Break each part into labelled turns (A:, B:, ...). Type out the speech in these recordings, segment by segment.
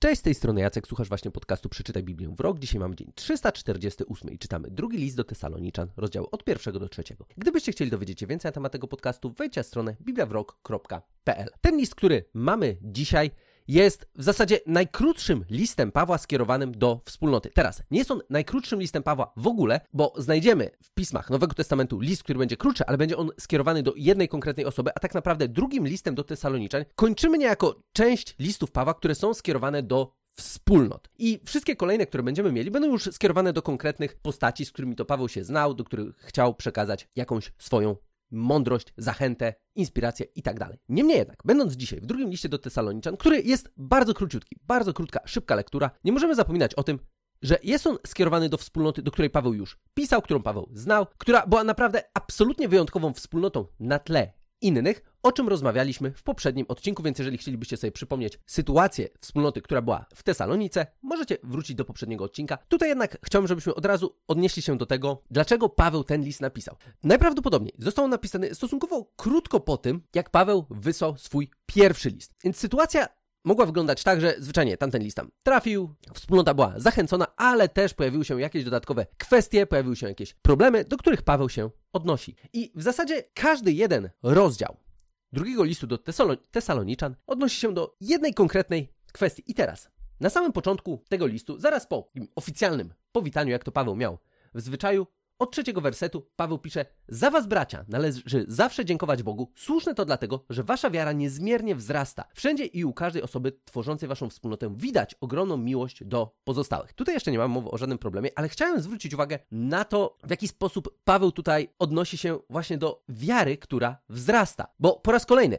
A: Cześć, z tej strony Jacek, słuchasz właśnie podcastu Przeczytaj Biblię w rok. Dzisiaj mamy dzień 348 i czytamy drugi list do Tesaloniczan, rozdział od pierwszego do trzeciego. Gdybyście chcieli dowiedzieć się więcej na temat tego podcastu, wejdźcie na stronę bibliawrok.pl. Ten list, który mamy dzisiaj, jest w zasadzie najkrótszym listem Pawła skierowanym do wspólnoty. Teraz, nie jest on najkrótszym listem Pawła w ogóle, bo znajdziemy w pismach Nowego Testamentu list, który będzie krótszy, ale będzie on skierowany do jednej konkretnej osoby, a tak naprawdę drugim listem do Tesaloniczan kończymy niejako część listów Pawła, które są skierowane do wspólnot. I wszystkie kolejne, które będziemy mieli, będą już skierowane do konkretnych postaci, z którymi to Paweł się znał, do których chciał przekazać jakąś swoją mądrość, zachętę, inspirację i tak dalej. Niemniej jednak, będąc dzisiaj w drugim liście do Tesaloniczan, który jest bardzo króciutki, bardzo krótka, szybka lektura, nie możemy zapominać o tym, że jest on skierowany do wspólnoty, do której Paweł już pisał, którą Paweł znał, która była naprawdę absolutnie wyjątkową wspólnotą na tle innych, o czym rozmawialiśmy w poprzednim odcinku, więc jeżeli chcielibyście sobie przypomnieć sytuację wspólnoty, która była w Tesalonice, możecie wrócić do poprzedniego odcinka. Tutaj jednak chciałbym, żebyśmy od razu odnieśli się do tego, dlaczego Paweł ten list napisał. Najprawdopodobniej został on napisany stosunkowo krótko po tym, jak Paweł wysłał swój pierwszy list. Więc sytuacja mogła wyglądać tak, że zwyczajnie tamten list tam trafił, wspólnota była zachęcona, ale też pojawiły się jakieś dodatkowe kwestie, pojawiły się jakieś problemy, do których Paweł się odnosi. I w zasadzie każdy jeden rozdział drugiego listu do Tesaloniczan odnosi się do jednej konkretnej kwestii. I teraz, na samym początku tego listu, zaraz po oficjalnym powitaniu, jak to Paweł miał w zwyczaju, od trzeciego wersetu Paweł pisze: Za was, bracia, należy zawsze dziękować Bogu. Słuszne to dlatego, że wasza wiara niezmiernie wzrasta. Wszędzie i u każdej osoby tworzącej waszą wspólnotę widać ogromną miłość do pozostałych. Tutaj jeszcze nie mam mowy o żadnym problemie, ale chciałem zwrócić uwagę na to, w jaki sposób Paweł tutaj odnosi się właśnie do wiary, która wzrasta. Bo po raz kolejny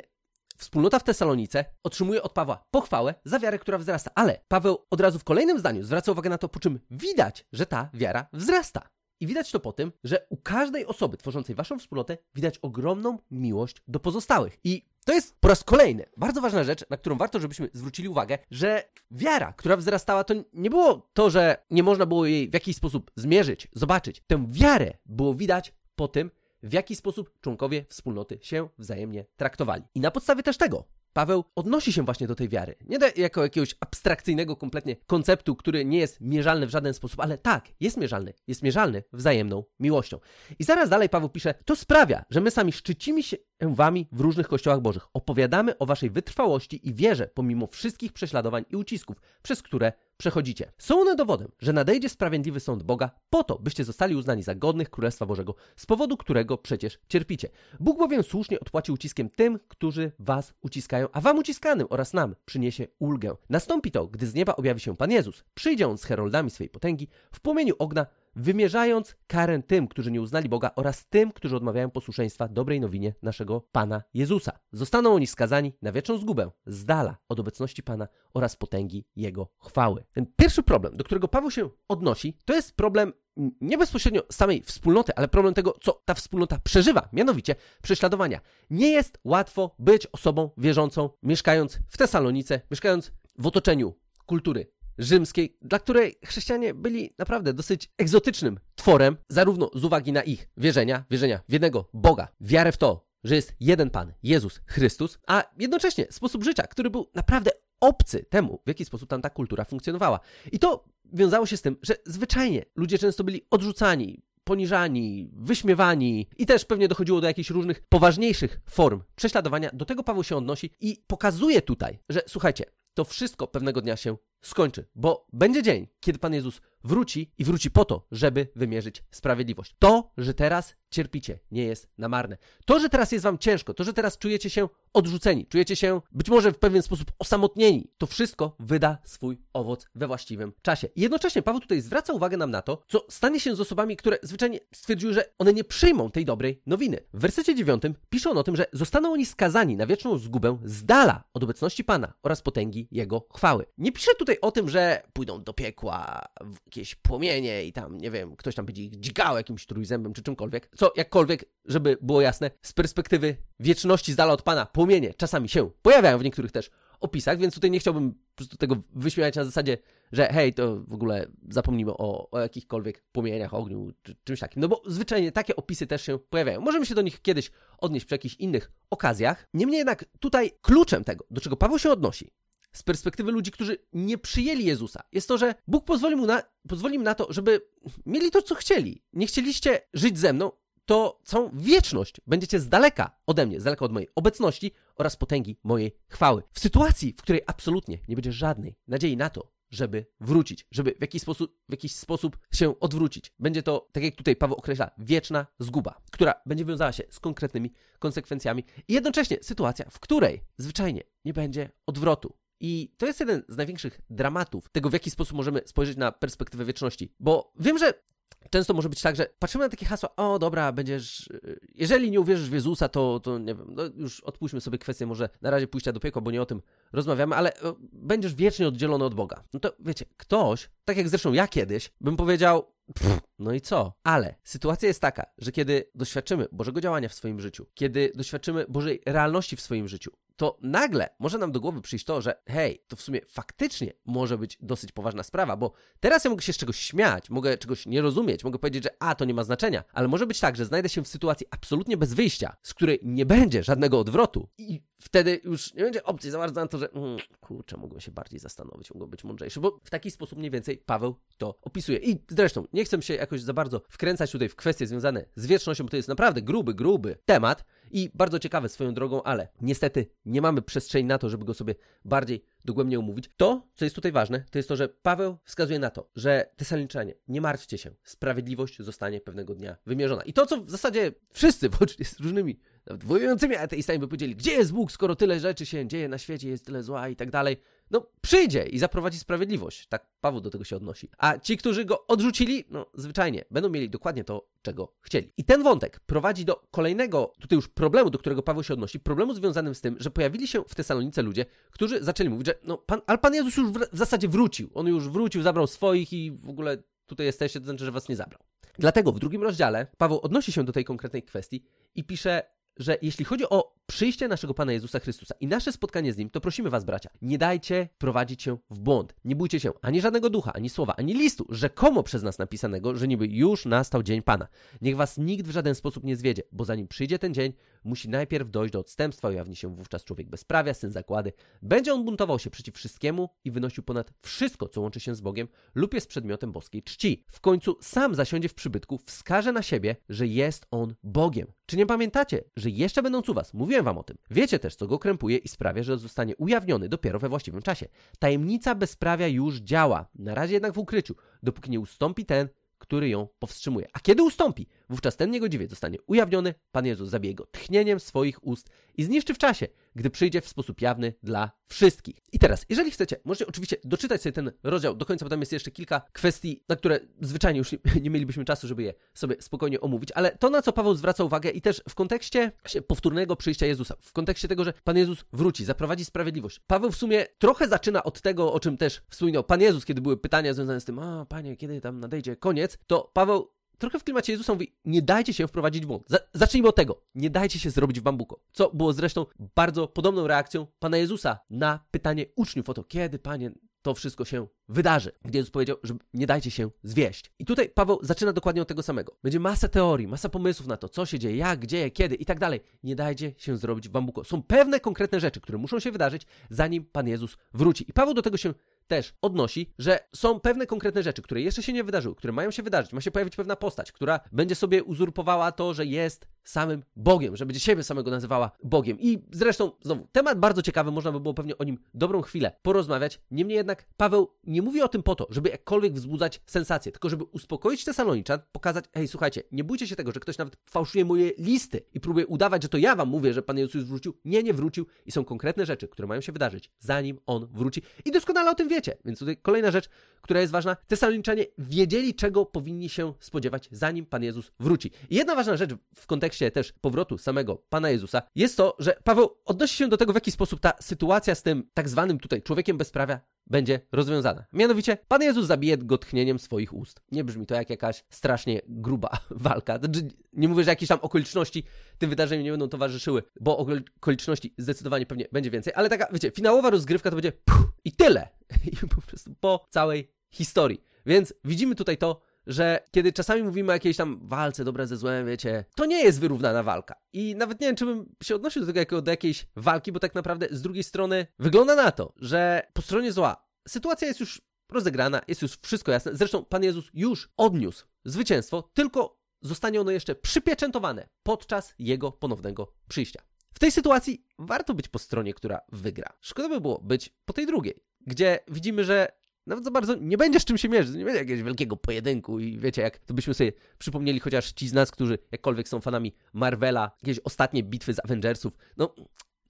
A: Wspólnota w Tesalonice otrzymuje od Pawła pochwałę za wiarę, która wzrasta, ale Paweł od razu w kolejnym zdaniu zwraca uwagę na to, po czym widać, że ta wiara wzrasta. I widać to po tym, że u każdej osoby tworzącej waszą wspólnotę widać ogromną miłość do pozostałych. I to jest po raz kolejny bardzo ważna rzecz, na którą warto, żebyśmy zwrócili uwagę, że wiara, która wzrastała, to nie było to, że nie można było jej w jakiś sposób zmierzyć, zobaczyć. Tę wiarę było widać po tym, w jaki sposób członkowie wspólnoty się wzajemnie traktowali. I na podstawie też tego Paweł odnosi się właśnie do tej wiary. Nie jako jakiegoś abstrakcyjnego kompletnie konceptu, który nie jest mierzalny w żaden sposób, ale tak, jest mierzalny. Jest mierzalny wzajemną miłością. I zaraz dalej Paweł pisze, to sprawia, że my sami szczycimy się wami w różnych kościołach bożych. Opowiadamy o waszej wytrwałości i wierze pomimo wszystkich prześladowań i ucisków, przez które przechodzicie. Są one dowodem, że nadejdzie sprawiedliwy sąd Boga po to, byście zostali uznani za godnych Królestwa Bożego, z powodu którego przecież cierpicie. Bóg bowiem słusznie odpłaci uciskiem tym, którzy was uciskają, a wam uciskanym oraz nam przyniesie ulgę. Nastąpi to, gdy z nieba objawi się Pan Jezus. Przyjdzie on z heroldami swej potęgi w płomieniu ogna, wymierzając karę tym, którzy nie uznali Boga oraz tym, którzy odmawiają posłuszeństwa dobrej nowinie naszego Pana Jezusa. Zostaną oni skazani na wieczną zgubę, z dala od obecności Pana oraz potęgi Jego chwały. Ten pierwszy problem, do którego Paweł się odnosi, to jest problem nie bezpośrednio samej wspólnoty, ale problem tego, co ta wspólnota przeżywa, mianowicie prześladowania. Nie jest łatwo być osobą wierzącą, mieszkając w Tesalonice, mieszkając w otoczeniu kultury rzymskiej, dla której chrześcijanie byli naprawdę dosyć egzotycznym tworem, zarówno z uwagi na ich wierzenia, wierzenia w jednego Boga, wiarę w to, że jest jeden Pan, Jezus Chrystus, a jednocześnie sposób życia, który był naprawdę obcy temu, w jaki sposób tam ta kultura funkcjonowała. I to wiązało się z tym, że zwyczajnie ludzie często byli odrzucani, poniżani, wyśmiewani i też pewnie dochodziło do jakichś różnych poważniejszych form prześladowania. Do tego Paweł się odnosi i pokazuje tutaj, że słuchajcie, to wszystko pewnego dnia się skończy, bo będzie dzień, kiedy Pan Jezus wróci i wróci po to, żeby wymierzyć sprawiedliwość. To, że teraz cierpicie, nie jest na marne. To, że teraz jest wam ciężko, to, że teraz czujecie się odrzuceni, czujecie się być może w pewien sposób osamotnieni, to wszystko wyda swój owoc we właściwym czasie. I jednocześnie Paweł tutaj zwraca uwagę nam na to, co stanie się z osobami, które zwyczajnie stwierdziły, że one nie przyjmą tej dobrej nowiny. W wersecie 9 pisze on o tym, że zostaną oni skazani na wieczną zgubę z dala od obecności Pana oraz potęgi Jego chwały. Nie pisze tutaj o tym, że pójdą do piekła, jakieś płomienie i tam, nie wiem, ktoś tam będzie ich dźgał jakimś trójzębem czy czymkolwiek. Co, jakkolwiek, żeby było jasne, z perspektywy wieczności z dala od Pana, płomienie czasami się pojawiają w niektórych też opisach, więc tutaj nie chciałbym tego wyśmiać na zasadzie, że hej, to w ogóle zapomnimy o, o jakichkolwiek płomieniach, ogniu czy czymś takim. No bo zwyczajnie takie opisy też się pojawiają. Możemy się do nich kiedyś odnieść przy jakichś innych okazjach. Niemniej jednak tutaj kluczem tego, do czego Paweł się odnosi, z perspektywy ludzi, którzy nie przyjęli Jezusa, jest to, że Bóg pozwolił mu na, pozwolił na to, żeby mieli to, co chcieli. Nie chcieliście żyć ze mną, to całą wieczność będziecie z daleka ode mnie, z daleka od mojej obecności oraz potęgi mojej chwały. W sytuacji, w której absolutnie nie będzie żadnej nadziei na to, żeby wrócić, żeby w jakiś sposób, w jakiś sposób się odwrócić. Będzie to, tak jak tutaj Paweł określa, wieczna zguba, która będzie wiązała się z konkretnymi konsekwencjami i jednocześnie sytuacja, w której zwyczajnie nie będzie odwrotu. I to jest jeden z największych dramatów tego, w jaki sposób możemy spojrzeć na perspektywę wieczności. Bo wiem, że często może być tak, że patrzymy na takie hasła, o dobra, będziesz, jeżeli nie uwierzysz w Jezusa, to, to nie wiem, no już odpuśćmy sobie kwestię może na razie pójścia do piekła, bo nie o tym rozmawiamy, ale o, będziesz wiecznie oddzielony od Boga. No to wiecie, ktoś, tak jak zresztą ja kiedyś, bym powiedział, pff, no i co? Ale sytuacja jest taka, że kiedy doświadczymy Bożego działania w swoim życiu, kiedy doświadczymy Bożej realności w swoim życiu, to nagle może nam do głowy przyjść to, że hej, to w sumie faktycznie może być dosyć poważna sprawa, bo teraz ja mogę się z czegoś śmiać, mogę czegoś nie rozumieć, mogę powiedzieć, że a, to nie ma znaczenia, ale może być tak, że znajdę się w sytuacji absolutnie bez wyjścia, z której nie będzie żadnego odwrotu i wtedy już nie będzie opcji za bardzo na to, że mm, kurczę, mogłem się bardziej zastanowić, mogłem być mądrzejszy, bo w taki sposób mniej więcej Paweł to opisuje. I zresztą nie chcę się jakoś za bardzo wkręcać tutaj w kwestie związane z wiecznością, bo to jest naprawdę gruby, gruby temat i bardzo ciekawy swoją drogą, ale niestety nie mamy przestrzeni na to, żeby go sobie bardziej dogłębnie omówić. To, co jest tutaj ważne, to jest to, że Paweł wskazuje na to, że Tesaloniczanie, nie martwcie się, sprawiedliwość zostanie pewnego dnia wymierzona. I to, co w zasadzie wszyscy, włącznie z różnymi nawet wojującymi ateistami by powiedzieli, gdzie jest Bóg, skoro tyle rzeczy się dzieje na świecie, jest tyle zła i tak dalej. No, przyjdzie i zaprowadzi sprawiedliwość. Tak Paweł do tego się odnosi. A ci, którzy go odrzucili, no, zwyczajnie, będą mieli dokładnie to, czego chcieli. I ten wątek prowadzi do kolejnego, tutaj już problemu, do którego Paweł się odnosi, problemu związanym z tym, że pojawili się w Tesalonice ludzie, którzy zaczęli mówić, że no, pan, ale Pan Jezus już w, w zasadzie wrócił. On już wrócił, zabrał swoich i w ogóle tutaj jesteście, to znaczy, że was nie zabrał. Dlatego w drugim rozdziale Paweł odnosi się do tej konkretnej kwestii i pisze że jeśli chodzi o przyjście naszego Pana Jezusa Chrystusa i nasze spotkanie z Nim, to prosimy Was, bracia, nie dajcie prowadzić się w błąd. Nie bójcie się ani żadnego ducha, ani słowa, ani listu, rzekomo przez nas napisanego, że niby już nastał dzień Pana. Niech Was nikt w żaden sposób nie zwiedzie, bo zanim przyjdzie ten dzień, musi najpierw dojść do odstępstwa, ujawni się wówczas człowiek bezprawia, syn zakłady. Będzie on buntował się przeciw wszystkiemu i wynosił ponad wszystko, co łączy się z Bogiem lub jest przedmiotem boskiej czci. W końcu sam zasiądzie w przybytku, wskaże na siebie, że jest on Bogiem. Czy nie pamiętacie, że jeszcze będąc u was, mówiłem wam o tym. Wiecie też, co go krępuje i sprawia, że zostanie ujawniony dopiero we właściwym czasie. Tajemnica bezprawia już działa, na razie jednak w ukryciu, dopóki nie ustąpi ten, który ją powstrzymuje. A kiedy ustąpi, wówczas ten niegodziwiec zostanie ujawniony, Pan Jezus zabije go tchnieniem swoich ust i zniszczy w czasie, gdy przyjdzie w sposób jawny dla wszystkich. I teraz, jeżeli chcecie, możecie oczywiście doczytać sobie ten rozdział do końca, bo tam jest jeszcze kilka kwestii, na które zwyczajnie już nie, mielibyśmy czasu, żeby je sobie spokojnie omówić, ale to, na co Paweł zwraca uwagę i też w kontekście powtórnego przyjścia Jezusa, w kontekście tego, że Pan Jezus wróci, zaprowadzi sprawiedliwość. Paweł w sumie trochę zaczyna od tego, o czym też wspominał Pan Jezus, kiedy były pytania związane z tym, a Panie, kiedy tam nadejdzie koniec, to Paweł trochę w klimacie Jezusa mówi, nie dajcie się wprowadzić w błąd. zacznijmy od tego. Nie dajcie się zrobić w bambuko. Co było zresztą bardzo podobną reakcją Pana Jezusa na pytanie uczniów o to, kiedy, Panie, to wszystko się wydarzy. Gdy Jezus powiedział, że nie dajcie się zwieść. I tutaj Paweł zaczyna dokładnie od tego samego. Będzie masa teorii, masa pomysłów na to, co się dzieje, jak, gdzie, kiedy i tak dalej. Nie dajcie się zrobić w bambuko. Są pewne konkretne rzeczy, które muszą się wydarzyć, zanim Pan Jezus wróci. I Paweł do tego się też odnosi, że są pewne konkretne rzeczy, które jeszcze się nie wydarzyły, które mają się wydarzyć. Ma się pojawić pewna postać, która będzie sobie uzurpowała to, że jest samym Bogiem, że będzie siebie samego nazywała Bogiem. I zresztą, znowu, temat bardzo ciekawy, można by było pewnie o nim dobrą chwilę porozmawiać. Niemniej jednak Paweł nie mówi o tym po to, żeby jakkolwiek wzbudzać sensację, tylko żeby uspokoić Tesaloniczan, pokazać, hej, słuchajcie, nie bójcie się tego, że ktoś nawet fałszuje moje listy i próbuje udawać, że to ja wam mówię, że Pan Jezus już wrócił. Nie, nie wrócił i są konkretne rzeczy, które mają się wydarzyć, zanim On wróci. I doskonale o tym wiecie. Więc tutaj kolejna rzecz, która jest ważna. Tesaloniczanie wiedzieli, czego powinni się spodziewać, zanim Pan Jezus wróci. I jedna ważna rzecz w kontekście też powrotu samego Pana Jezusa jest to, że Paweł odnosi się do tego, w jaki sposób ta sytuacja z tym tak zwanym tutaj człowiekiem bezprawia będzie rozwiązana. Mianowicie, Pan Jezus zabije go tchnieniem swoich ust. Nie brzmi to jak jakaś strasznie gruba walka. Znaczy, nie mówię, że jakieś tam okoliczności tym wydarzeniom nie będą towarzyszyły, bo okoliczności zdecydowanie pewnie będzie więcej, ale taka, wiecie, finałowa rozgrywka to będzie puh, i tyle. I po prostu po całej historii. Więc widzimy tutaj to, że kiedy czasami mówimy o jakiejś tam walce dobre ze złem, wiecie, to nie jest wyrównana walka. I nawet nie wiem, czy bym się odnosił do tego jako do jakiejś walki, bo tak naprawdę z drugiej strony wygląda na to, że po stronie zła sytuacja jest już rozegrana, jest już wszystko jasne. Zresztą Pan Jezus już odniósł zwycięstwo, tylko zostanie ono jeszcze przypieczętowane podczas Jego ponownego przyjścia. W tej sytuacji warto być po stronie, która wygra. Szkoda by było być po tej drugiej, gdzie widzimy, że nawet za bardzo nie będzie z czym się mierzyć, nie będzie jakiegoś wielkiego pojedynku i wiecie, jak to byśmy sobie przypomnieli chociaż ci z nas, którzy jakkolwiek są fanami Marvela, jakieś ostatnie bitwy z Avengersów, no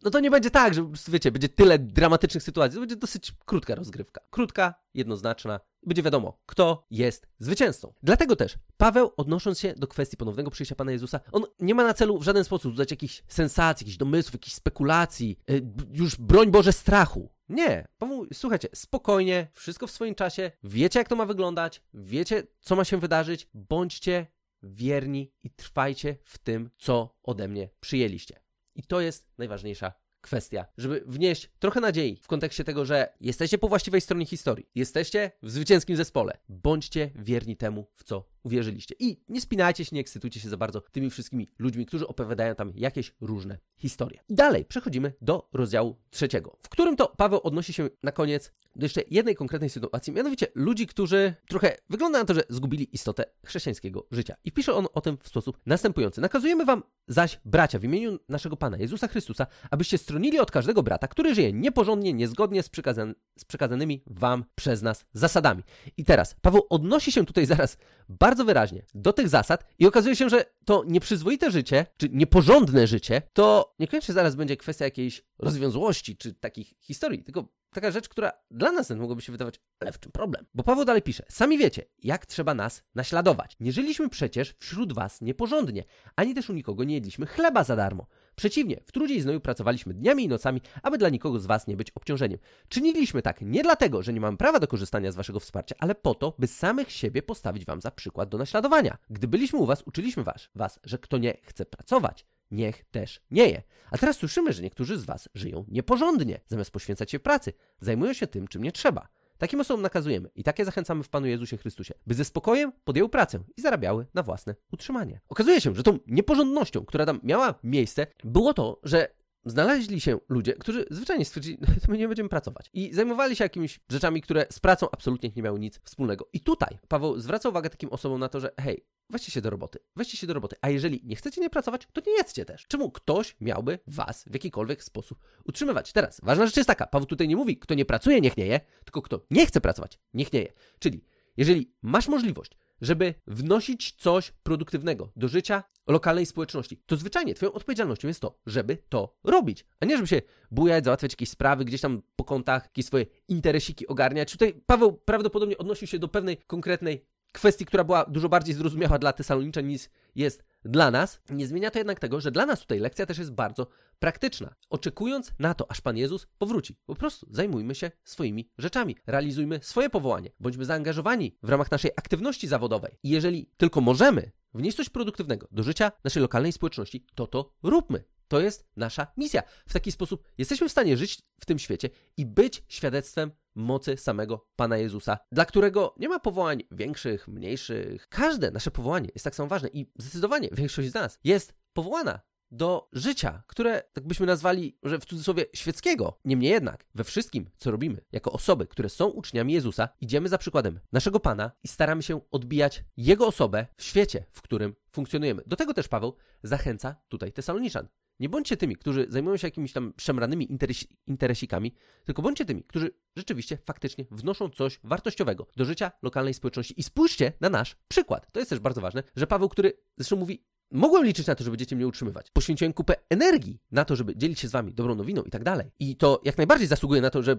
A: no to nie będzie tak, że wiecie, będzie tyle dramatycznych sytuacji. To będzie dosyć krótka rozgrywka. Krótka, jednoznaczna. Będzie wiadomo, kto jest zwycięzcą. Dlatego też Paweł, odnosząc się do kwestii ponownego przyjścia Pana Jezusa, on nie ma na celu w żaden sposób dodać jakichś sensacji, jakichś domysłów, jakichś spekulacji, yy, już broń Boże strachu. Nie, słuchajcie, spokojnie, wszystko w swoim czasie, wiecie jak to ma wyglądać, wiecie co ma się wydarzyć, bądźcie wierni i trwajcie w tym, co ode mnie przyjęliście. I to jest najważniejsza kwestia, żeby wnieść trochę nadziei w kontekście tego, że jesteście po właściwej stronie historii, jesteście w zwycięskim zespole. Bądźcie wierni temu, w co uwierzyliście. I nie spinajcie się, nie ekscytujcie się za bardzo tymi wszystkimi ludźmi, którzy opowiadają tam jakieś różne historie. I dalej przechodzimy do rozdziału trzeciego, w którym to Paweł odnosi się na koniec do jeszcze jednej konkretnej sytuacji, mianowicie ludzi, którzy trochę wygląda na to, że zgubili istotę chrześcijańskiego życia. I pisze on o tym w sposób następujący. Nakazujemy wam zaś, bracia, w imieniu naszego Pana Jezusa Chrystusa, abyście stronili od każdego brata, który żyje nieporządnie, niezgodnie z, przekazan z przekazanymi wam przez nas zasadami. I teraz Paweł odnosi się tutaj zaraz bardzo wyraźnie do tych zasad i okazuje się, że to nieprzyzwoite życie, czy nieporządne życie, to niekoniecznie zaraz będzie kwestia jakiejś rozwiązłości, czy takich historii, tylko taka rzecz, która dla nas mogłaby się wydawać, ale w czym problem? Bo Paweł dalej pisze, sami wiecie, jak trzeba nas naśladować. Nie żyliśmy przecież wśród was nieporządnie, ani też u nikogo nie jedliśmy chleba za darmo. Przeciwnie, w trudzie znoju pracowaliśmy dniami i nocami, aby dla nikogo z Was nie być obciążeniem. Czyniliśmy tak nie dlatego, że nie mamy prawa do korzystania z Waszego wsparcia, ale po to, by samych siebie postawić Wam za przykład do naśladowania. Gdy byliśmy u Was, uczyliśmy was, was, że kto nie chce pracować, niech też nie je. A teraz słyszymy, że niektórzy z Was żyją nieporządnie, zamiast poświęcać się pracy, zajmują się tym, czym nie trzeba. Takim osobom nakazujemy i takie zachęcamy w Panu Jezusie Chrystusie, by ze spokojem podjęły pracę i zarabiały na własne utrzymanie. Okazuje się, że tą nieporządnością, która tam miała miejsce, było to, że znaleźli się ludzie, którzy zwyczajnie stwierdzili, że my nie będziemy pracować. I zajmowali się jakimiś rzeczami, które z pracą absolutnie nie miały nic wspólnego. I tutaj Paweł zwraca uwagę takim osobom na to, że hej, weźcie się do roboty, weźcie się do roboty. A jeżeli nie chcecie nie pracować, to nie jedzcie też. Czemu ktoś miałby was w jakikolwiek sposób utrzymywać? Teraz, ważna rzecz jest taka, Paweł tutaj nie mówi, kto nie pracuje, niech nie je, tylko kto nie chce pracować, niech nie je. Czyli, jeżeli masz możliwość żeby wnosić coś produktywnego do życia lokalnej społeczności, to zwyczajnie Twoją odpowiedzialnością jest to, żeby to robić, a nie żeby się bujać, załatwiać jakieś sprawy, gdzieś tam po kątach, jakieś swoje interesiki ogarniać. Tutaj Paweł prawdopodobnie odnosił się do pewnej konkretnej kwestii, która była dużo bardziej zrozumiała dla Tesaloniczan niż jest dla nas. Nie zmienia to jednak tego, że dla nas tutaj lekcja też jest bardzo praktyczna. Oczekując na to, aż Pan Jezus powróci. Po prostu zajmujmy się swoimi rzeczami. Realizujmy swoje powołanie. Bądźmy zaangażowani w ramach naszej aktywności zawodowej. I jeżeli tylko możemy wnieść coś produktywnego do życia naszej lokalnej społeczności, to to róbmy. To jest nasza misja. W taki sposób jesteśmy w stanie żyć w tym świecie i być świadectwem mocy samego Pana Jezusa, dla którego nie ma powołań większych, mniejszych. Każde nasze powołanie jest tak samo ważne i zdecydowanie większość z nas jest powołana do życia, które tak byśmy nazwali, że w cudzysłowie świeckiego. Niemniej jednak, we wszystkim, co robimy, jako osoby, które są uczniami Jezusa, idziemy za przykładem naszego Pana i staramy się odbijać Jego osobę w świecie, w którym funkcjonujemy. Do tego też Paweł zachęca tutaj Tesaloniczan. Nie bądźcie tymi, którzy zajmują się jakimiś tam szemranymi interesi interesikami, tylko bądźcie tymi, którzy rzeczywiście, faktycznie wnoszą coś wartościowego do życia lokalnej społeczności. I spójrzcie na nasz przykład. To jest też bardzo ważne, że Paweł, który zresztą mówi, mogłem liczyć na to, że będziecie mnie utrzymywać. Poświęciłem kupę energii na to, żeby dzielić się z wami dobrą nowiną i tak dalej. I to jak najbardziej zasługuje na to, że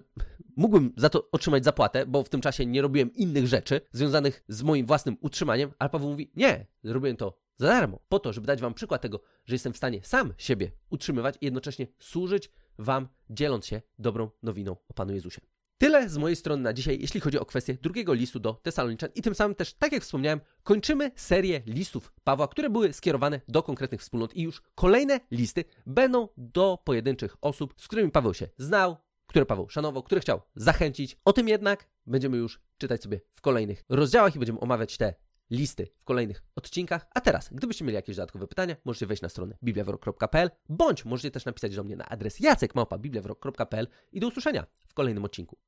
A: mógłbym za to otrzymać zapłatę, bo w tym czasie nie robiłem innych rzeczy związanych z moim własnym utrzymaniem, ale Paweł mówi, nie, zrobiłem to za darmo, po to, żeby dać wam przykład tego, że jestem w stanie sam siebie utrzymywać i jednocześnie służyć wam, dzieląc się dobrą nowiną o Panu Jezusie. Tyle z mojej strony na dzisiaj, jeśli chodzi o kwestię drugiego listu do Tesaloniczan i tym samym też, tak jak wspomniałem, kończymy serię listów Pawła, które były skierowane do konkretnych wspólnot i już kolejne listy będą do pojedynczych osób, z którymi Paweł się znał, które Paweł szanował, które chciał zachęcić. O tym jednak będziemy już czytać sobie w kolejnych rozdziałach i będziemy omawiać te listy w kolejnych odcinkach. A teraz, gdybyście mieli jakieś dodatkowe pytania, możecie wejść na stronę bibliawrok.pl bądź możecie też napisać do mnie na adres jacekmałpa.bibliawrok.pl i do usłyszenia w kolejnym odcinku.